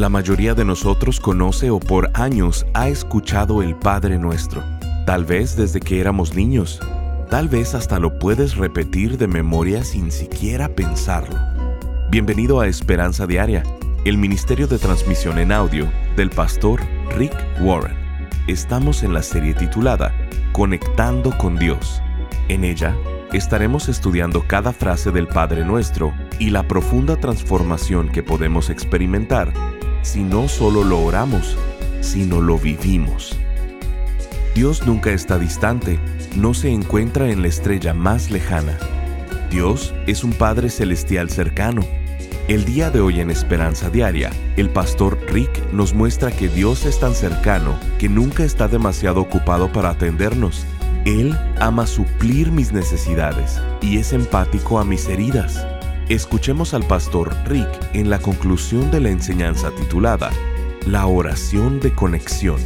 La mayoría de nosotros conoce o por años ha escuchado el Padre Nuestro, tal vez desde que éramos niños, tal vez hasta lo puedes repetir de memoria sin siquiera pensarlo. Bienvenido a Esperanza Diaria, el Ministerio de Transmisión en Audio del pastor Rick Warren. Estamos en la serie titulada Conectando con Dios. En ella estaremos estudiando cada frase del Padre Nuestro y la profunda transformación que podemos experimentar si no solo lo oramos, sino lo vivimos. Dios nunca está distante, no se encuentra en la estrella más lejana. Dios es un Padre celestial cercano. El día de hoy en Esperanza Diaria, el pastor Rick nos muestra que Dios es tan cercano que nunca está demasiado ocupado para atendernos él ama suplir mis necesidades y es empático a mis heridas. Escuchemos al pastor Rick en la conclusión de la enseñanza titulada La oración de conexión.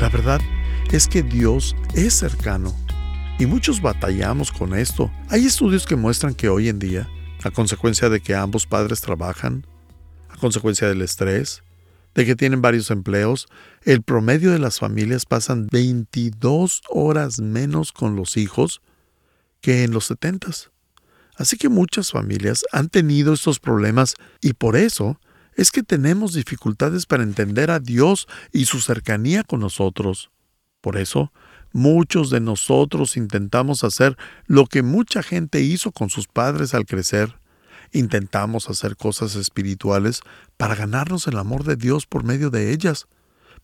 La verdad es que Dios es cercano y muchos batallamos con esto. Hay estudios que muestran que hoy en día, a consecuencia de que ambos padres trabajan, a consecuencia del estrés, de que tienen varios empleos, el promedio de las familias pasan 22 horas menos con los hijos que en los 70. Así que muchas familias han tenido estos problemas y por eso es que tenemos dificultades para entender a Dios y su cercanía con nosotros. Por eso, muchos de nosotros intentamos hacer lo que mucha gente hizo con sus padres al crecer, Intentamos hacer cosas espirituales para ganarnos el amor de Dios por medio de ellas.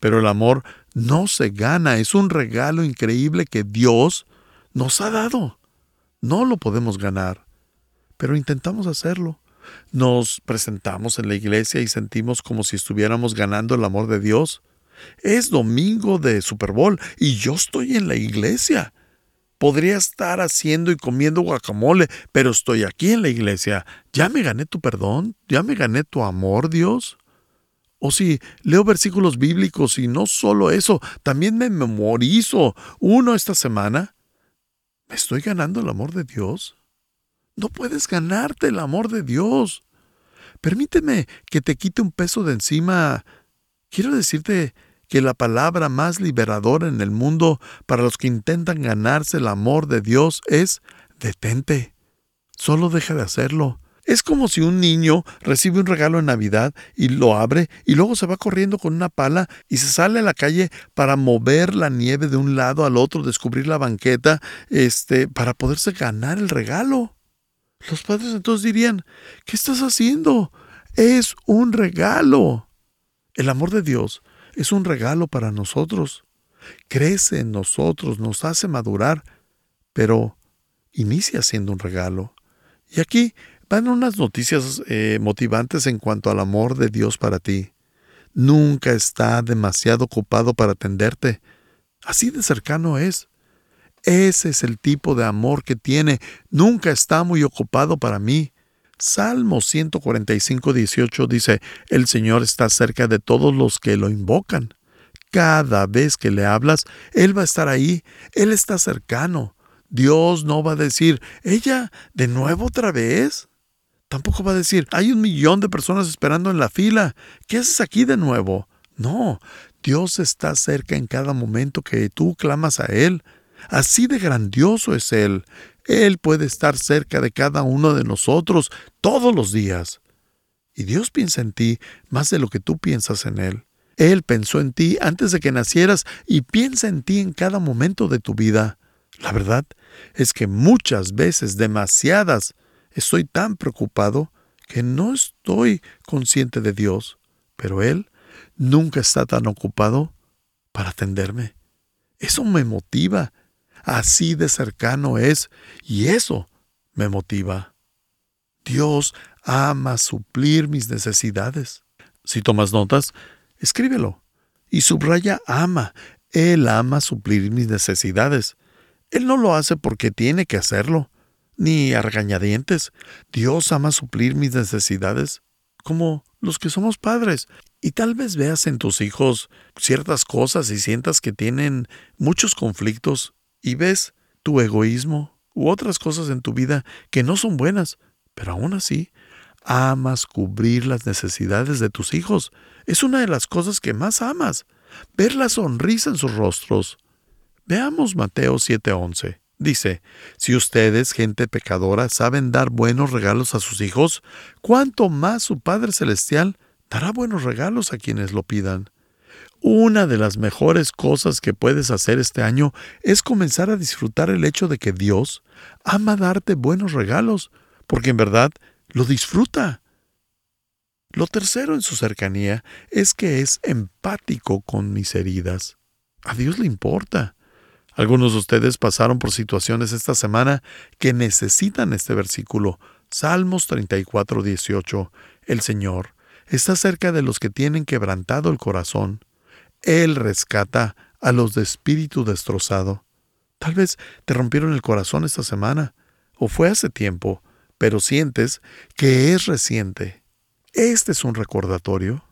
Pero el amor no se gana, es un regalo increíble que Dios nos ha dado. No lo podemos ganar, pero intentamos hacerlo. Nos presentamos en la iglesia y sentimos como si estuviéramos ganando el amor de Dios. Es domingo de Super Bowl y yo estoy en la iglesia. Podría estar haciendo y comiendo guacamole, pero estoy aquí en la iglesia. ¿Ya me gané tu perdón? ¿Ya me gané tu amor, Dios? O si leo versículos bíblicos y no solo eso, también me memorizo uno esta semana. ¿Me estoy ganando el amor de Dios? No puedes ganarte el amor de Dios. Permíteme que te quite un peso de encima. Quiero decirte que la palabra más liberadora en el mundo para los que intentan ganarse el amor de Dios es detente. Solo deja de hacerlo. Es como si un niño recibe un regalo en Navidad y lo abre y luego se va corriendo con una pala y se sale a la calle para mover la nieve de un lado al otro, descubrir la banqueta, este, para poderse ganar el regalo. Los padres entonces dirían, ¿qué estás haciendo? Es un regalo. El amor de Dios es un regalo para nosotros. Crece en nosotros, nos hace madurar, pero inicia siendo un regalo. Y aquí van unas noticias eh, motivantes en cuanto al amor de Dios para ti. Nunca está demasiado ocupado para atenderte. Así de cercano es. Ese es el tipo de amor que tiene. Nunca está muy ocupado para mí. Salmo 145, 18 dice, El Señor está cerca de todos los que lo invocan. Cada vez que le hablas, Él va a estar ahí, Él está cercano. Dios no va a decir, ella, de nuevo otra vez. Tampoco va a decir, hay un millón de personas esperando en la fila. ¿Qué haces aquí de nuevo? No, Dios está cerca en cada momento que tú clamas a Él. Así de grandioso es Él. Él puede estar cerca de cada uno de nosotros todos los días. Y Dios piensa en ti más de lo que tú piensas en Él. Él pensó en ti antes de que nacieras y piensa en ti en cada momento de tu vida. La verdad es que muchas veces, demasiadas, estoy tan preocupado que no estoy consciente de Dios, pero Él nunca está tan ocupado para atenderme. Eso me motiva Así de cercano es y eso me motiva. Dios ama suplir mis necesidades. Si tomas notas, escríbelo. Y subraya ama. Él ama suplir mis necesidades. Él no lo hace porque tiene que hacerlo, ni a regañadientes. Dios ama suplir mis necesidades como los que somos padres. Y tal vez veas en tus hijos ciertas cosas y sientas que tienen muchos conflictos y ves tu egoísmo u otras cosas en tu vida que no son buenas, pero aún así Amas cubrir las necesidades de tus hijos. Es una de las cosas que más amas. Ver la sonrisa en sus rostros. Veamos Mateo 7:11. Dice, si ustedes, gente pecadora, saben dar buenos regalos a sus hijos, ¿cuánto más su Padre Celestial dará buenos regalos a quienes lo pidan? Una de las mejores cosas que puedes hacer este año es comenzar a disfrutar el hecho de que Dios ama darte buenos regalos, porque en verdad lo disfruta. Lo tercero en su cercanía es que es empático con mis heridas. A Dios le importa. Algunos de ustedes pasaron por situaciones esta semana que necesitan este versículo. Salmos 34, 18. El Señor está cerca de los que tienen quebrantado el corazón. Él rescata a los de espíritu destrozado. Tal vez te rompieron el corazón esta semana, o fue hace tiempo, pero sientes que es reciente. Este es un recordatorio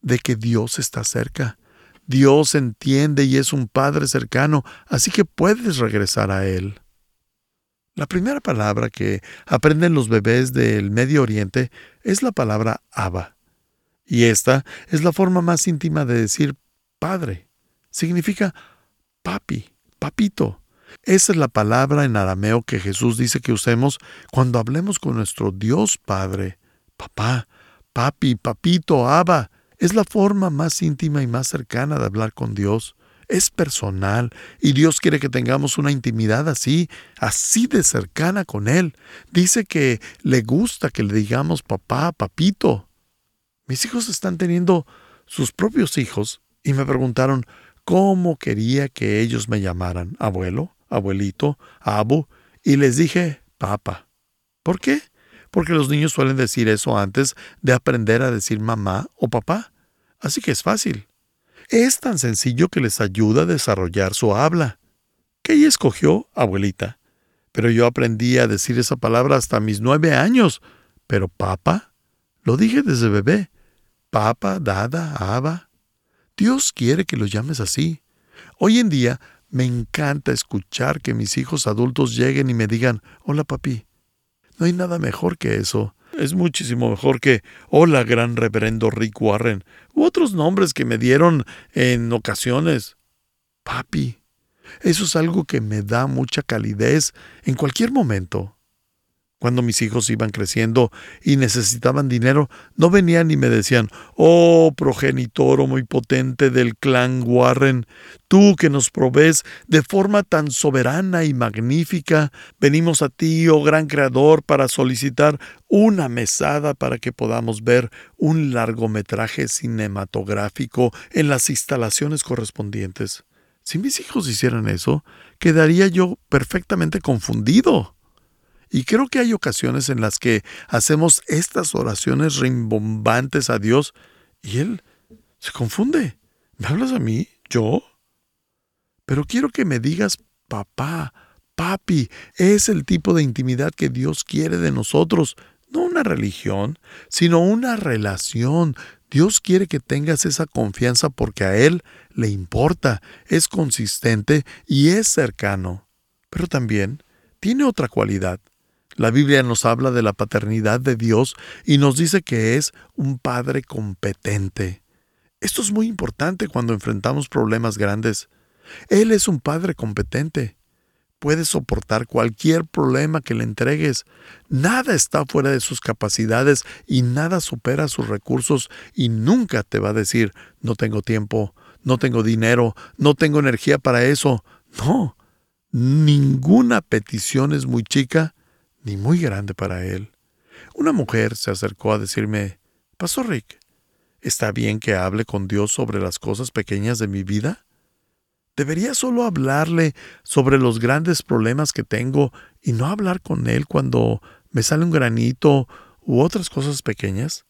de que Dios está cerca Dios entiende y es un Padre cercano, así que puedes regresar a Él. La primera palabra que aprenden los bebés del Medio Oriente es la palabra Abba. Y esta es la forma más íntima de decir Padre. Significa papi, papito. Esa es la palabra en arameo que Jesús dice que usemos cuando hablemos con nuestro Dios Padre. Papá, papi, papito, Abba. Es la forma más íntima y más cercana de hablar con Dios. Es personal y Dios quiere que tengamos una intimidad así, así de cercana con Él. Dice que le gusta que le digamos papá, papito. Mis hijos están teniendo sus propios hijos y me preguntaron cómo quería que ellos me llamaran, abuelo, abuelito, abu, y les dije papa. ¿Por qué? porque los niños suelen decir eso antes de aprender a decir mamá o papá. Así que es fácil. Es tan sencillo que les ayuda a desarrollar su habla. Ella escogió, abuelita. Pero yo aprendí a decir esa palabra hasta mis nueve años. Pero papá, lo dije desde bebé. Papa, dada, aba. Dios quiere que lo llames así. Hoy en día me encanta escuchar que mis hijos adultos lleguen y me digan, hola papi, no hay nada mejor que eso. Es muchísimo mejor que Hola, gran reverendo Rick Warren, u otros nombres que me dieron en ocasiones. Papi. Eso es algo que me da mucha calidez en cualquier momento. Cuando mis hijos iban creciendo y necesitaban dinero, no venían y me decían, oh progenitor muy potente del clan Warren, tú que nos provees de forma tan soberana y magnífica, venimos a ti, oh gran creador, para solicitar una mesada para que podamos ver un largometraje cinematográfico en las instalaciones correspondientes. Si mis hijos hicieran eso, quedaría yo perfectamente confundido. Y creo que hay ocasiones en las que hacemos estas oraciones rimbombantes a Dios y Él se confunde. ¿Me hablas a mí? ¿Yo? Pero quiero que me digas, papá, papi, es el tipo de intimidad que Dios quiere de nosotros, no una religión, sino una relación. Dios quiere que tengas esa confianza porque a Él le importa, es consistente y es cercano. Pero también tiene otra cualidad. La Biblia nos habla de la paternidad de Dios y nos dice que es un Padre competente. Esto es muy importante cuando enfrentamos problemas grandes. Él es un Padre competente. Puede soportar cualquier problema que le entregues. Nada está fuera de sus capacidades y nada supera sus recursos y nunca te va a decir no tengo tiempo, no tengo dinero, no tengo energía para eso. No, ninguna petición es muy chica ni muy grande para él. Una mujer se acercó a decirme, Pastor Rick, ¿está bien que hable con Dios sobre las cosas pequeñas de mi vida? ¿Debería solo hablarle sobre los grandes problemas que tengo y no hablar con Él cuando me sale un granito u otras cosas pequeñas?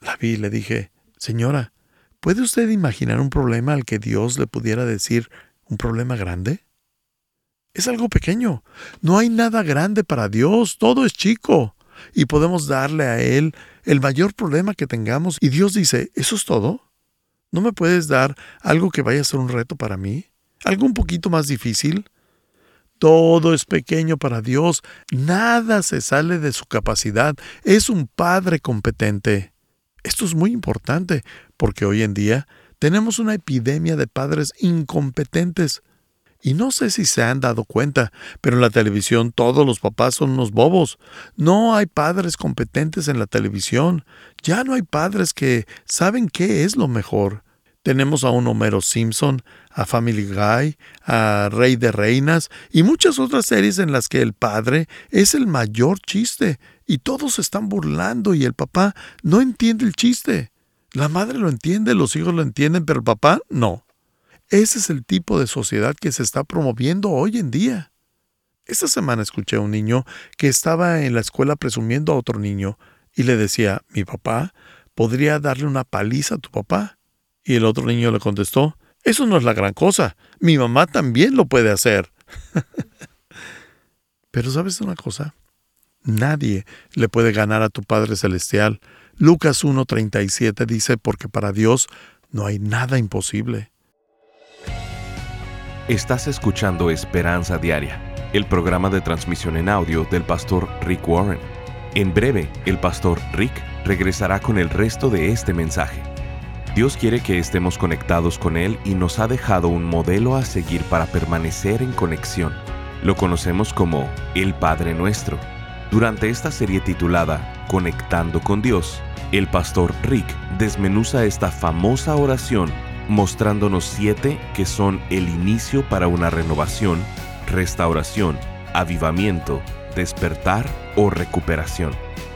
La vi y le dije, Señora, ¿puede usted imaginar un problema al que Dios le pudiera decir un problema grande? Es algo pequeño. No hay nada grande para Dios, todo es chico. Y podemos darle a Él el mayor problema que tengamos. Y Dios dice, ¿eso es todo? ¿No me puedes dar algo que vaya a ser un reto para mí? ¿Algo un poquito más difícil? Todo es pequeño para Dios, nada se sale de su capacidad, es un Padre competente. Esto es muy importante porque hoy en día tenemos una epidemia de padres incompetentes. Y no sé si se han dado cuenta, pero en la televisión todos los papás son unos bobos. No hay padres competentes en la televisión. Ya no hay padres que saben qué es lo mejor. Tenemos a un Homero Simpson, a Family Guy, a Rey de Reinas y muchas otras series en las que el padre es el mayor chiste y todos se están burlando y el papá no entiende el chiste. La madre lo entiende, los hijos lo entienden, pero el papá no. Ese es el tipo de sociedad que se está promoviendo hoy en día. Esta semana escuché a un niño que estaba en la escuela presumiendo a otro niño y le decía, mi papá podría darle una paliza a tu papá. Y el otro niño le contestó, eso no es la gran cosa, mi mamá también lo puede hacer. Pero sabes una cosa, nadie le puede ganar a tu Padre Celestial. Lucas 1.37 dice, porque para Dios no hay nada imposible. Estás escuchando Esperanza Diaria, el programa de transmisión en audio del pastor Rick Warren. En breve, el pastor Rick regresará con el resto de este mensaje. Dios quiere que estemos conectados con Él y nos ha dejado un modelo a seguir para permanecer en conexión. Lo conocemos como el Padre Nuestro. Durante esta serie titulada Conectando con Dios, el pastor Rick desmenuza esta famosa oración mostrándonos siete que son el inicio para una renovación, restauración, avivamiento, despertar o recuperación.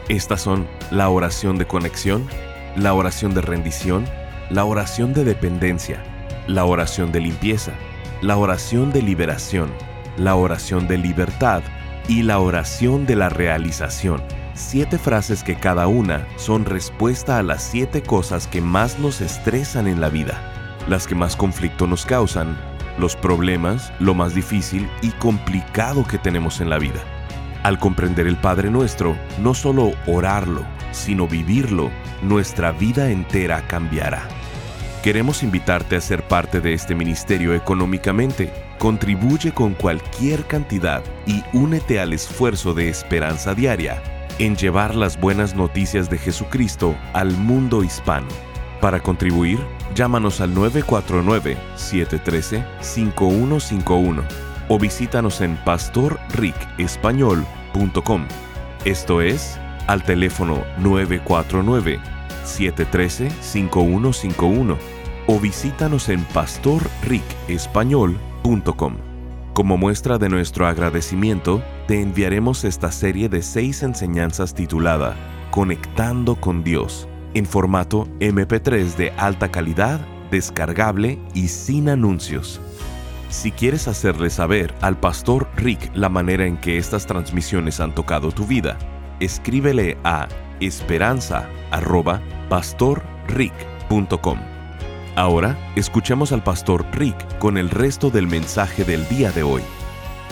Estas son la oración de conexión, la oración de rendición, la oración de dependencia, la oración de limpieza, la oración de liberación, la oración de libertad y la oración de la realización. Siete frases que cada una son respuesta a las siete cosas que más nos estresan en la vida, las que más conflicto nos causan, los problemas, lo más difícil y complicado que tenemos en la vida. Al comprender el Padre Nuestro, no solo orarlo, sino vivirlo, nuestra vida entera cambiará. Queremos invitarte a ser parte de este ministerio económicamente. Contribuye con cualquier cantidad y únete al esfuerzo de esperanza diaria en llevar las buenas noticias de Jesucristo al mundo hispano. Para contribuir, llámanos al 949-713-5151 o visítanos en pastorricespañol.com. Esto es, al teléfono 949-713-5151 o visítanos en pastorricespañol.com. Como muestra de nuestro agradecimiento, te enviaremos esta serie de seis enseñanzas titulada Conectando con Dios, en formato MP3 de alta calidad, descargable y sin anuncios. Si quieres hacerle saber al pastor Rick la manera en que estas transmisiones han tocado tu vida, escríbele a esperanza.pastorrick.com. Ahora escuchemos al pastor Rick con el resto del mensaje del día de hoy.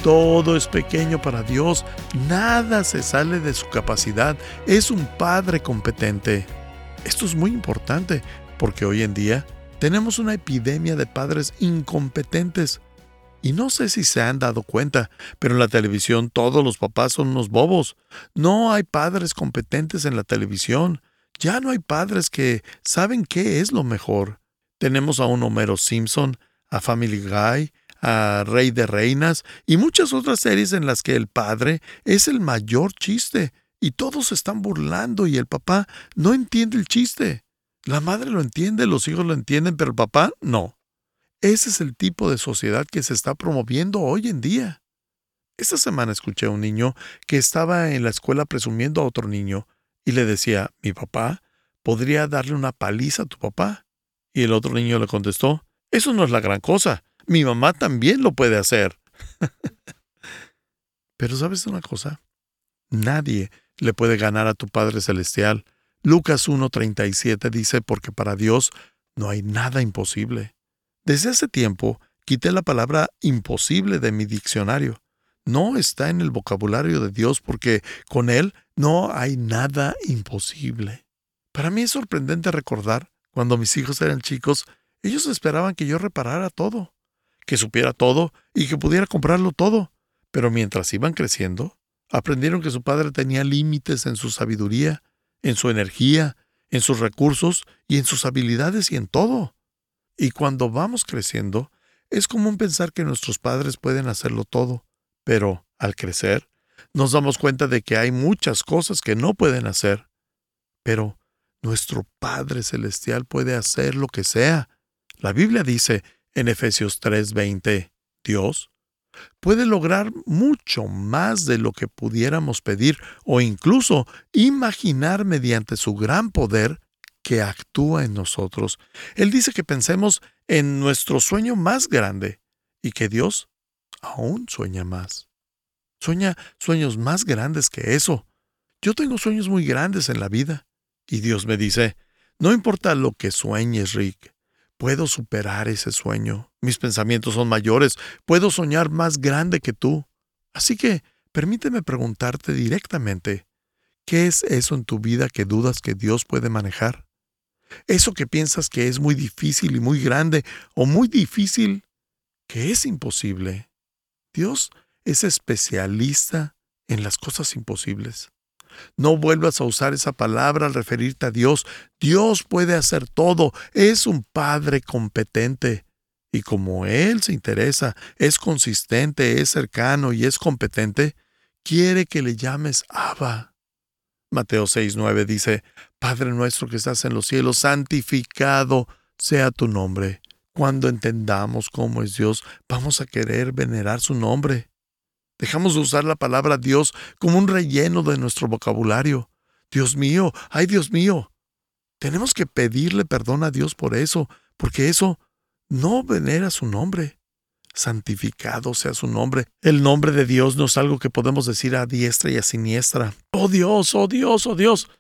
Todo es pequeño para Dios, nada se sale de su capacidad, es un Padre competente. Esto es muy importante porque hoy en día tenemos una epidemia de padres incompetentes. Y no sé si se han dado cuenta, pero en la televisión todos los papás son unos bobos. No hay padres competentes en la televisión. Ya no hay padres que saben qué es lo mejor. Tenemos a un Homero Simpson, a Family Guy, a Rey de Reinas y muchas otras series en las que el padre es el mayor chiste y todos se están burlando y el papá no entiende el chiste. La madre lo entiende, los hijos lo entienden, pero el papá no. Ese es el tipo de sociedad que se está promoviendo hoy en día. Esta semana escuché a un niño que estaba en la escuela presumiendo a otro niño y le decía, mi papá podría darle una paliza a tu papá. Y el otro niño le contestó, eso no es la gran cosa, mi mamá también lo puede hacer. Pero sabes una cosa, nadie le puede ganar a tu Padre Celestial. Lucas 1.37 dice, porque para Dios no hay nada imposible. Desde hace tiempo quité la palabra imposible de mi diccionario. No está en el vocabulario de Dios porque con Él no hay nada imposible. Para mí es sorprendente recordar cuando mis hijos eran chicos, ellos esperaban que yo reparara todo, que supiera todo y que pudiera comprarlo todo. Pero mientras iban creciendo, aprendieron que su padre tenía límites en su sabiduría, en su energía, en sus recursos y en sus habilidades y en todo. Y cuando vamos creciendo, es común pensar que nuestros padres pueden hacerlo todo, pero al crecer, nos damos cuenta de que hay muchas cosas que no pueden hacer. Pero nuestro Padre Celestial puede hacer lo que sea. La Biblia dice en Efesios 3:20, Dios puede lograr mucho más de lo que pudiéramos pedir o incluso imaginar mediante su gran poder que actúa en nosotros. Él dice que pensemos en nuestro sueño más grande y que Dios aún sueña más. Sueña sueños más grandes que eso. Yo tengo sueños muy grandes en la vida. Y Dios me dice, no importa lo que sueñes, Rick, puedo superar ese sueño. Mis pensamientos son mayores, puedo soñar más grande que tú. Así que permíteme preguntarte directamente, ¿qué es eso en tu vida que dudas que Dios puede manejar? Eso que piensas que es muy difícil y muy grande, o muy difícil que es imposible. Dios es especialista en las cosas imposibles. No vuelvas a usar esa palabra al referirte a Dios. Dios puede hacer todo. Es un Padre competente. Y como Él se interesa, es consistente, es cercano y es competente, quiere que le llames Abba. Mateo 6:9 dice, Padre nuestro que estás en los cielos, santificado sea tu nombre. Cuando entendamos cómo es Dios, vamos a querer venerar su nombre. Dejamos de usar la palabra Dios como un relleno de nuestro vocabulario. Dios mío, ay Dios mío. Tenemos que pedirle perdón a Dios por eso, porque eso no venera su nombre. Santificado sea su nombre. El nombre de Dios no es algo que podemos decir a diestra y a siniestra. Oh Dios, oh Dios, oh Dios.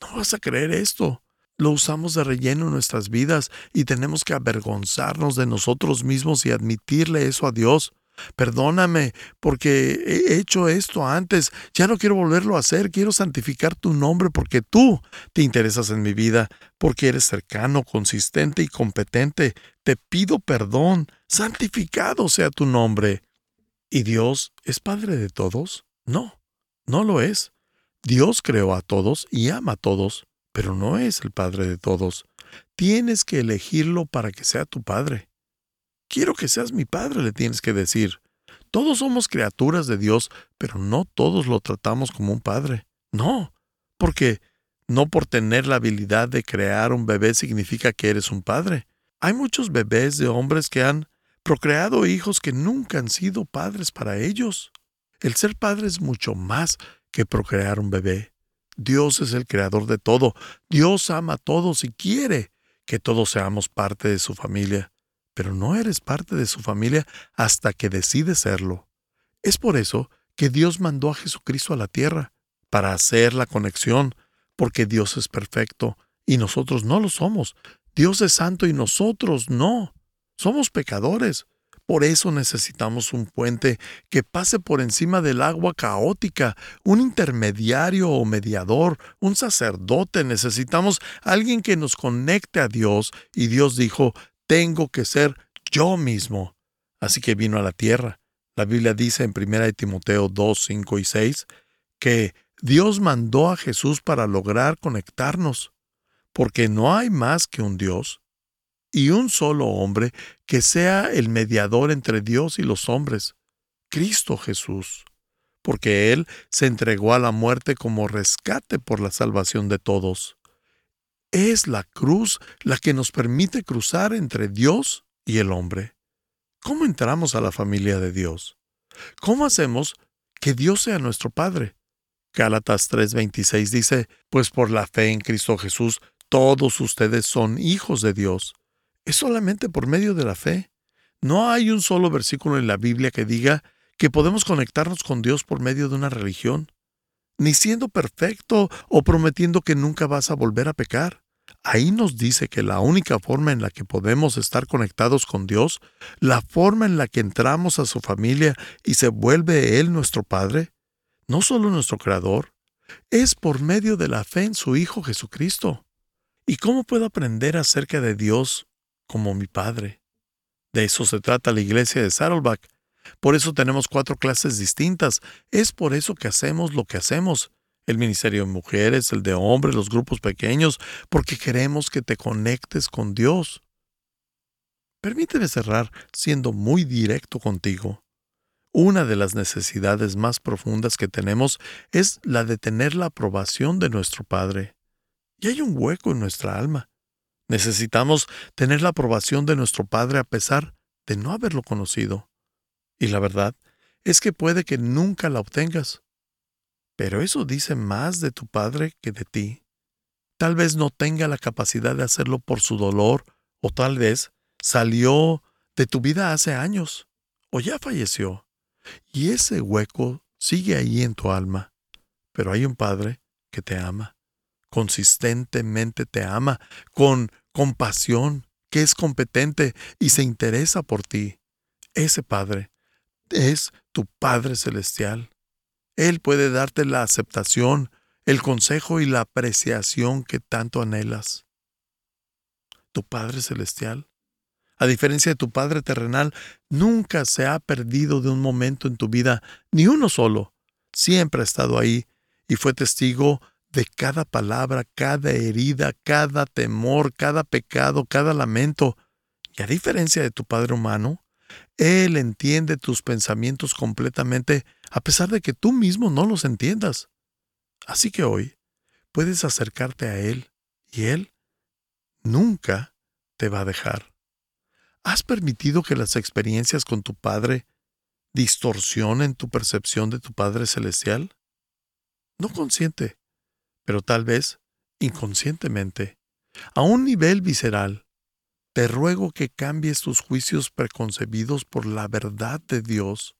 No vas a creer esto. Lo usamos de relleno en nuestras vidas y tenemos que avergonzarnos de nosotros mismos y admitirle eso a Dios. Perdóname porque he hecho esto antes. Ya no quiero volverlo a hacer. Quiero santificar tu nombre porque tú te interesas en mi vida, porque eres cercano, consistente y competente. Te pido perdón. Santificado sea tu nombre. ¿Y Dios es Padre de todos? No, no lo es. Dios creó a todos y ama a todos, pero no es el Padre de todos. Tienes que elegirlo para que sea tu Padre. Quiero que seas mi padre, le tienes que decir. Todos somos criaturas de Dios, pero no todos lo tratamos como un padre. No, porque no por tener la habilidad de crear un bebé significa que eres un padre. Hay muchos bebés de hombres que han procreado hijos que nunca han sido padres para ellos. El ser padre es mucho más que procrear un bebé. Dios es el creador de todo. Dios ama a todos y quiere que todos seamos parte de su familia pero no eres parte de su familia hasta que decides serlo. Es por eso que Dios mandó a Jesucristo a la tierra, para hacer la conexión, porque Dios es perfecto y nosotros no lo somos. Dios es santo y nosotros no. Somos pecadores. Por eso necesitamos un puente que pase por encima del agua caótica, un intermediario o mediador, un sacerdote. Necesitamos alguien que nos conecte a Dios. Y Dios dijo, tengo que ser yo mismo. Así que vino a la tierra. La Biblia dice en 1 Timoteo 2, 5 y 6 que Dios mandó a Jesús para lograr conectarnos, porque no hay más que un Dios y un solo hombre que sea el mediador entre Dios y los hombres, Cristo Jesús, porque Él se entregó a la muerte como rescate por la salvación de todos. Es la cruz la que nos permite cruzar entre Dios y el hombre. ¿Cómo entramos a la familia de Dios? ¿Cómo hacemos que Dios sea nuestro Padre? Gálatas 3:26 dice, pues por la fe en Cristo Jesús, todos ustedes son hijos de Dios. Es solamente por medio de la fe. No hay un solo versículo en la Biblia que diga que podemos conectarnos con Dios por medio de una religión ni siendo perfecto o prometiendo que nunca vas a volver a pecar. Ahí nos dice que la única forma en la que podemos estar conectados con Dios, la forma en la que entramos a su familia y se vuelve Él nuestro Padre, no solo nuestro Creador, es por medio de la fe en su Hijo Jesucristo. ¿Y cómo puedo aprender acerca de Dios como mi Padre? De eso se trata la iglesia de Saddleback. Por eso tenemos cuatro clases distintas. Es por eso que hacemos lo que hacemos. El ministerio de mujeres, el de hombres, los grupos pequeños, porque queremos que te conectes con Dios. Permíteme cerrar siendo muy directo contigo. Una de las necesidades más profundas que tenemos es la de tener la aprobación de nuestro Padre. Y hay un hueco en nuestra alma. Necesitamos tener la aprobación de nuestro Padre a pesar de no haberlo conocido. Y la verdad es que puede que nunca la obtengas. Pero eso dice más de tu Padre que de ti. Tal vez no tenga la capacidad de hacerlo por su dolor, o tal vez salió de tu vida hace años, o ya falleció. Y ese hueco sigue ahí en tu alma. Pero hay un Padre que te ama, consistentemente te ama, con compasión, que es competente y se interesa por ti. Ese Padre es tu Padre Celestial. Él puede darte la aceptación, el consejo y la apreciación que tanto anhelas. Tu Padre Celestial a diferencia de tu Padre terrenal, nunca se ha perdido de un momento en tu vida, ni uno solo. Siempre ha estado ahí y fue testigo de cada palabra, cada herida, cada temor, cada pecado, cada lamento. Y a diferencia de tu Padre humano, Él entiende tus pensamientos completamente, a pesar de que tú mismo no los entiendas. Así que hoy puedes acercarte a Él y Él nunca te va a dejar. ¿Has permitido que las experiencias con tu Padre distorsionen tu percepción de tu Padre Celestial? No consciente, pero tal vez inconscientemente, a un nivel visceral. Te ruego que cambies tus juicios preconcebidos por la verdad de Dios.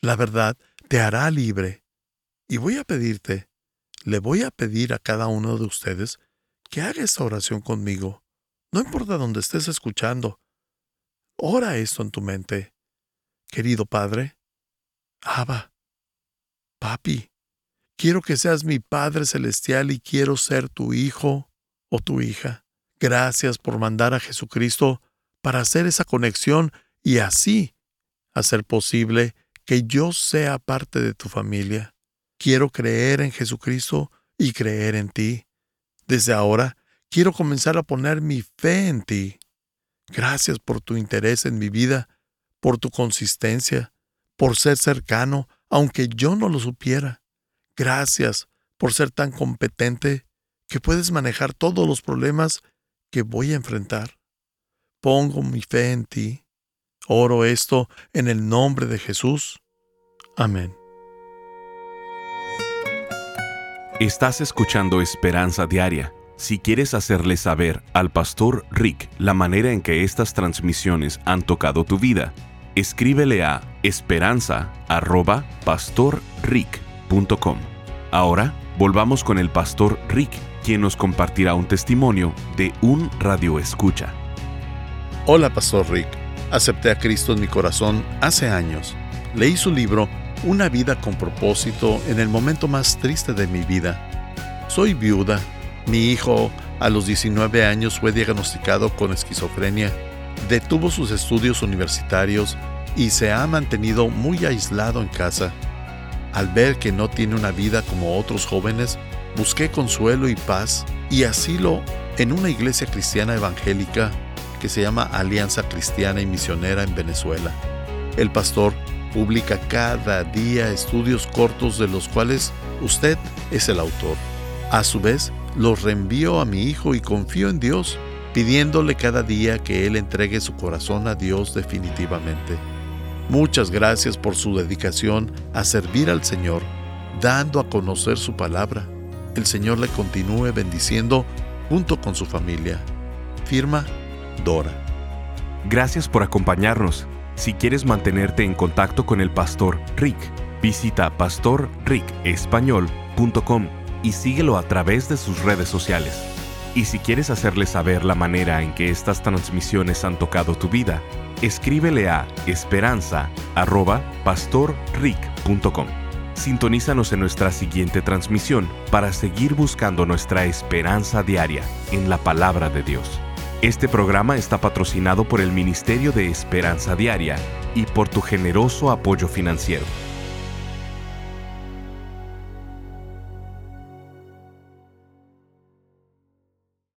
La verdad te hará libre. Y voy a pedirte, le voy a pedir a cada uno de ustedes que haga esta oración conmigo. No importa dónde estés escuchando, Ora esto en tu mente. Querido Padre, Abba, Papi, quiero que seas mi Padre Celestial y quiero ser tu hijo o tu hija. Gracias por mandar a Jesucristo para hacer esa conexión y así hacer posible que yo sea parte de tu familia. Quiero creer en Jesucristo y creer en ti. Desde ahora quiero comenzar a poner mi fe en ti. Gracias por tu interés en mi vida, por tu consistencia, por ser cercano, aunque yo no lo supiera. Gracias por ser tan competente que puedes manejar todos los problemas que voy a enfrentar. Pongo mi fe en ti. Oro esto en el nombre de Jesús. Amén. Estás escuchando Esperanza Diaria si quieres hacerle saber al pastor Rick la manera en que estas transmisiones han tocado tu vida, escríbele a esperanza.pastorrick.com. Ahora volvamos con el pastor Rick, quien nos compartirá un testimonio de un radio escucha. Hola, pastor Rick. Acepté a Cristo en mi corazón hace años. Leí su libro Una vida con propósito en el momento más triste de mi vida. Soy viuda mi hijo a los 19 años fue diagnosticado con esquizofrenia, detuvo sus estudios universitarios y se ha mantenido muy aislado en casa. Al ver que no tiene una vida como otros jóvenes, busqué consuelo y paz y asilo en una iglesia cristiana evangélica que se llama Alianza Cristiana y Misionera en Venezuela. El pastor publica cada día estudios cortos de los cuales usted es el autor. A su vez, los reenvío a mi hijo y confío en Dios, pidiéndole cada día que Él entregue su corazón a Dios definitivamente. Muchas gracias por su dedicación a servir al Señor, dando a conocer su palabra. El Señor le continúe bendiciendo junto con su familia. Firma Dora. Gracias por acompañarnos. Si quieres mantenerte en contacto con el pastor Rick, visita pastorricespañol.com y síguelo a través de sus redes sociales. Y si quieres hacerle saber la manera en que estas transmisiones han tocado tu vida, escríbele a esperanza.pastorrick.com. Sintonízanos en nuestra siguiente transmisión para seguir buscando nuestra esperanza diaria en la palabra de Dios. Este programa está patrocinado por el Ministerio de Esperanza Diaria y por tu generoso apoyo financiero.